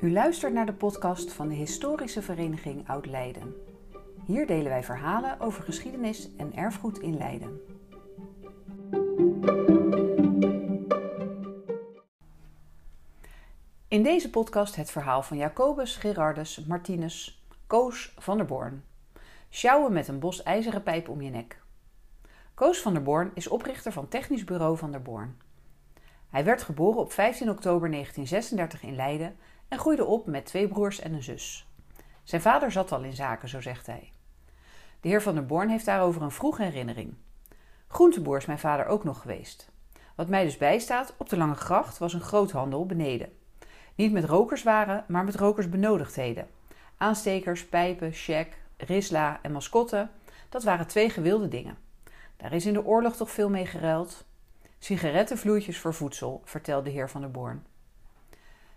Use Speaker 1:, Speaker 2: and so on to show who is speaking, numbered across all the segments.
Speaker 1: U luistert naar de podcast van de Historische Vereniging Oud-Leiden. Hier delen wij verhalen over geschiedenis en erfgoed in Leiden. In deze podcast het verhaal van Jacobus Gerardus Martinus Koos van der Born. Sjouwen met een bos ijzeren pijp om je nek. Koos van der Born is oprichter van Technisch Bureau van der Born. Hij werd geboren op 15 oktober 1936 in Leiden en groeide op met twee broers en een zus. Zijn vader zat al in zaken, zo zegt hij. De heer van der Born heeft daarover een vroege herinnering. Groenteboer is mijn vader ook nog geweest. Wat mij dus bijstaat, op de Lange Gracht was een groothandel beneden. Niet met rokerswaren, maar met rokersbenodigdheden. Aanstekers, pijpen, check, risla en mascotten, dat waren twee gewilde dingen. Daar is in de oorlog toch veel mee geruild. Sigarettenvloeitjes voor voedsel, vertelde de heer van der Born.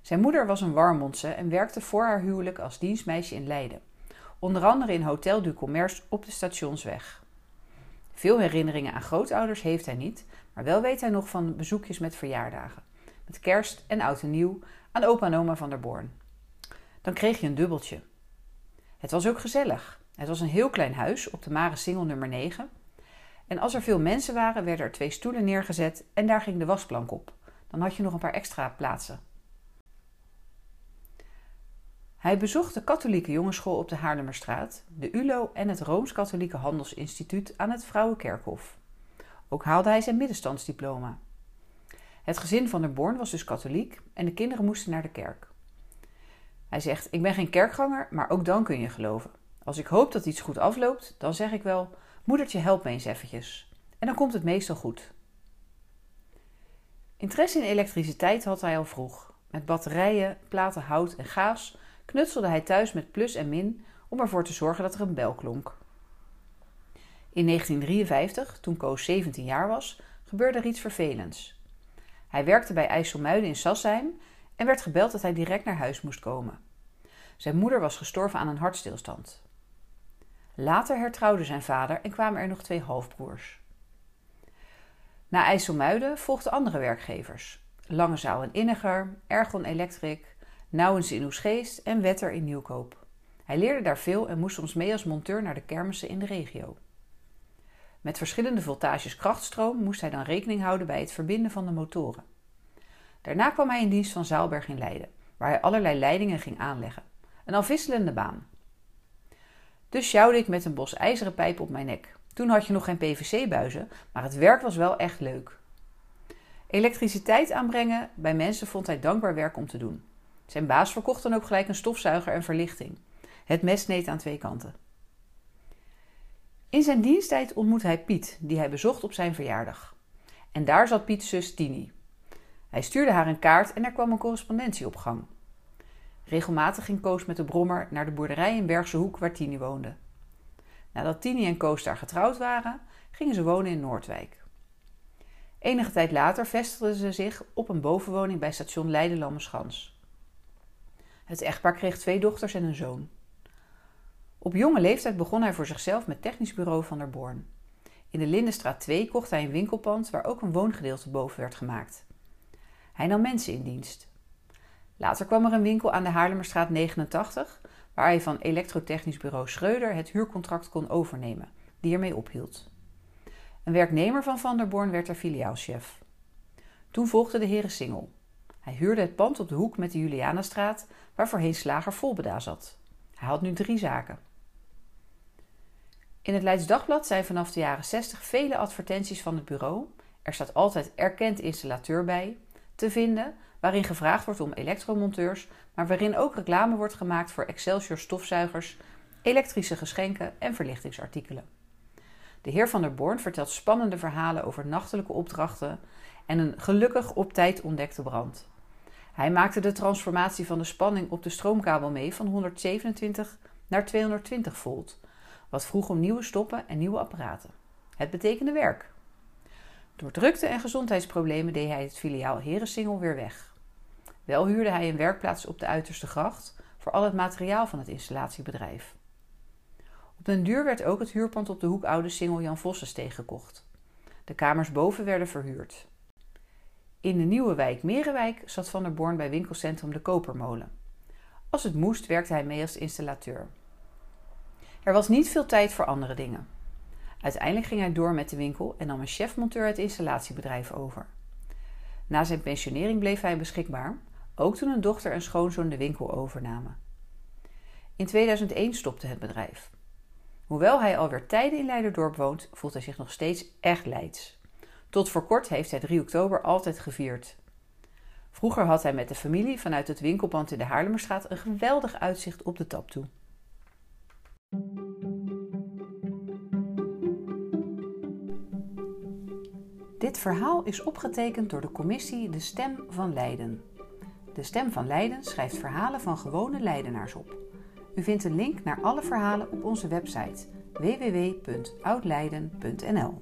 Speaker 1: Zijn moeder was een Warmondse en werkte voor haar huwelijk als dienstmeisje in Leiden. Onder andere in Hotel du Commerce op de Stationsweg. Veel herinneringen aan grootouders heeft hij niet, maar wel weet hij nog van bezoekjes met verjaardagen. Met kerst en oud en nieuw aan opa en oma van der Born. Dan kreeg je een dubbeltje. Het was ook gezellig. Het was een heel klein huis op de Mare Singel nummer 9. En als er veel mensen waren, werden er twee stoelen neergezet en daar ging de wasplank op. Dan had je nog een paar extra plaatsen. Hij bezocht de katholieke jongensschool op de Haarlemmerstraat, de ULO en het Rooms-Katholieke Handelsinstituut aan het Vrouwenkerkhof. Ook haalde hij zijn middenstandsdiploma. Het gezin van der Born was dus katholiek en de kinderen moesten naar de kerk. Hij zegt: Ik ben geen kerkganger, maar ook dan kun je geloven. Als ik hoop dat iets goed afloopt, dan zeg ik wel: Moedertje, help me eens eventjes. En dan komt het meestal goed. Interesse in elektriciteit had hij al vroeg. Met batterijen, platen hout en gaas knutselde hij thuis met plus en min om ervoor te zorgen dat er een bel klonk. In 1953, toen Koos 17 jaar was, gebeurde er iets vervelends. Hij werkte bij IJsselmuiden in Sassheim en werd gebeld dat hij direct naar huis moest komen. Zijn moeder was gestorven aan een hartstilstand. Later hertrouwde zijn vader en kwamen er nog twee halfbroers. Na IJsselmuiden volgden andere werkgevers. Langezaal en Inniger, Ergon Electric, Nouwens in Oesgeest en Wetter in Nieuwkoop. Hij leerde daar veel en moest soms mee als monteur naar de kermissen in de regio. Met verschillende voltages krachtstroom moest hij dan rekening houden bij het verbinden van de motoren. Daarna kwam hij in dienst van Zaalberg in Leiden, waar hij allerlei leidingen ging aanleggen. Een afwisselende baan. Dus sjouwde ik met een bos ijzeren pijp op mijn nek. Toen had je nog geen PVC-buizen, maar het werk was wel echt leuk. Elektriciteit aanbrengen bij mensen vond hij dankbaar werk om te doen. Zijn baas verkocht dan ook gelijk een stofzuiger en verlichting. Het mes sneed aan twee kanten. In zijn diensttijd ontmoet hij Piet, die hij bezocht op zijn verjaardag. En daar zat Piets zus Tini. Hij stuurde haar een kaart en er kwam een correspondentie op gang. Regelmatig ging Koos met de brommer naar de boerderij in Bergse Hoek waar Tini woonde. Nadat Tini en Koos daar getrouwd waren, gingen ze wonen in Noordwijk. Enige tijd later vestigden ze zich op een bovenwoning bij station Leiden-Lammenschans. Het echtpaar kreeg twee dochters en een zoon. Op jonge leeftijd begon hij voor zichzelf met technisch bureau van der Born. In de Lindenstraat 2 kocht hij een winkelpand waar ook een woongedeelte boven werd gemaakt. Hij nam mensen in dienst. Later kwam er een winkel aan de Haarlemmerstraat 89, waar hij van elektrotechnisch bureau Schreuder het huurcontract kon overnemen, die ermee ophield. Een werknemer van Van der Born werd er filiaalchef. Toen volgde de heren Singel. Hij huurde het pand op de hoek met de Julianastraat, waar voorheen slager Volbeda zat. Hij had nu drie zaken. In het Leids Dagblad zijn vanaf de jaren 60 vele advertenties van het bureau, er staat altijd erkend installateur bij, te vinden waarin gevraagd wordt om elektromonteurs, maar waarin ook reclame wordt gemaakt voor Excelsior stofzuigers, elektrische geschenken en verlichtingsartikelen. De heer van der Born vertelt spannende verhalen over nachtelijke opdrachten en een gelukkig op tijd ontdekte brand. Hij maakte de transformatie van de spanning op de stroomkabel mee van 127 naar 220 volt, wat vroeg om nieuwe stoppen en nieuwe apparaten. Het betekende werk. Door drukte en gezondheidsproblemen deed hij het filiaal Herensingel weer weg. Wel huurde hij een werkplaats op de uiterste gracht voor al het materiaal van het installatiebedrijf. Op den duur werd ook het huurpand op de hoek Oude Singel Jan Vossensteeg gekocht. De kamers boven werden verhuurd. In de nieuwe wijk Merenwijk zat Van der Born bij winkelcentrum De Kopermolen. Als het moest werkte hij mee als installateur. Er was niet veel tijd voor andere dingen. Uiteindelijk ging hij door met de winkel en nam een chefmonteur het installatiebedrijf over. Na zijn pensionering bleef hij beschikbaar, ook toen een dochter en schoonzoon de winkel overnamen. In 2001 stopte het bedrijf. Hoewel hij alweer tijden in Leiderdorp woont, voelt hij zich nog steeds echt Leids. Tot voor kort heeft hij 3 oktober altijd gevierd. Vroeger had hij met de familie vanuit het winkelpand in de Haarlemmerstraat een geweldig uitzicht op de tap toe. Dit verhaal is opgetekend door de commissie De Stem van Leiden. De Stem van Leiden schrijft verhalen van gewone Leidenaars op. U vindt een link naar alle verhalen op onze website www.oudleiden.nl.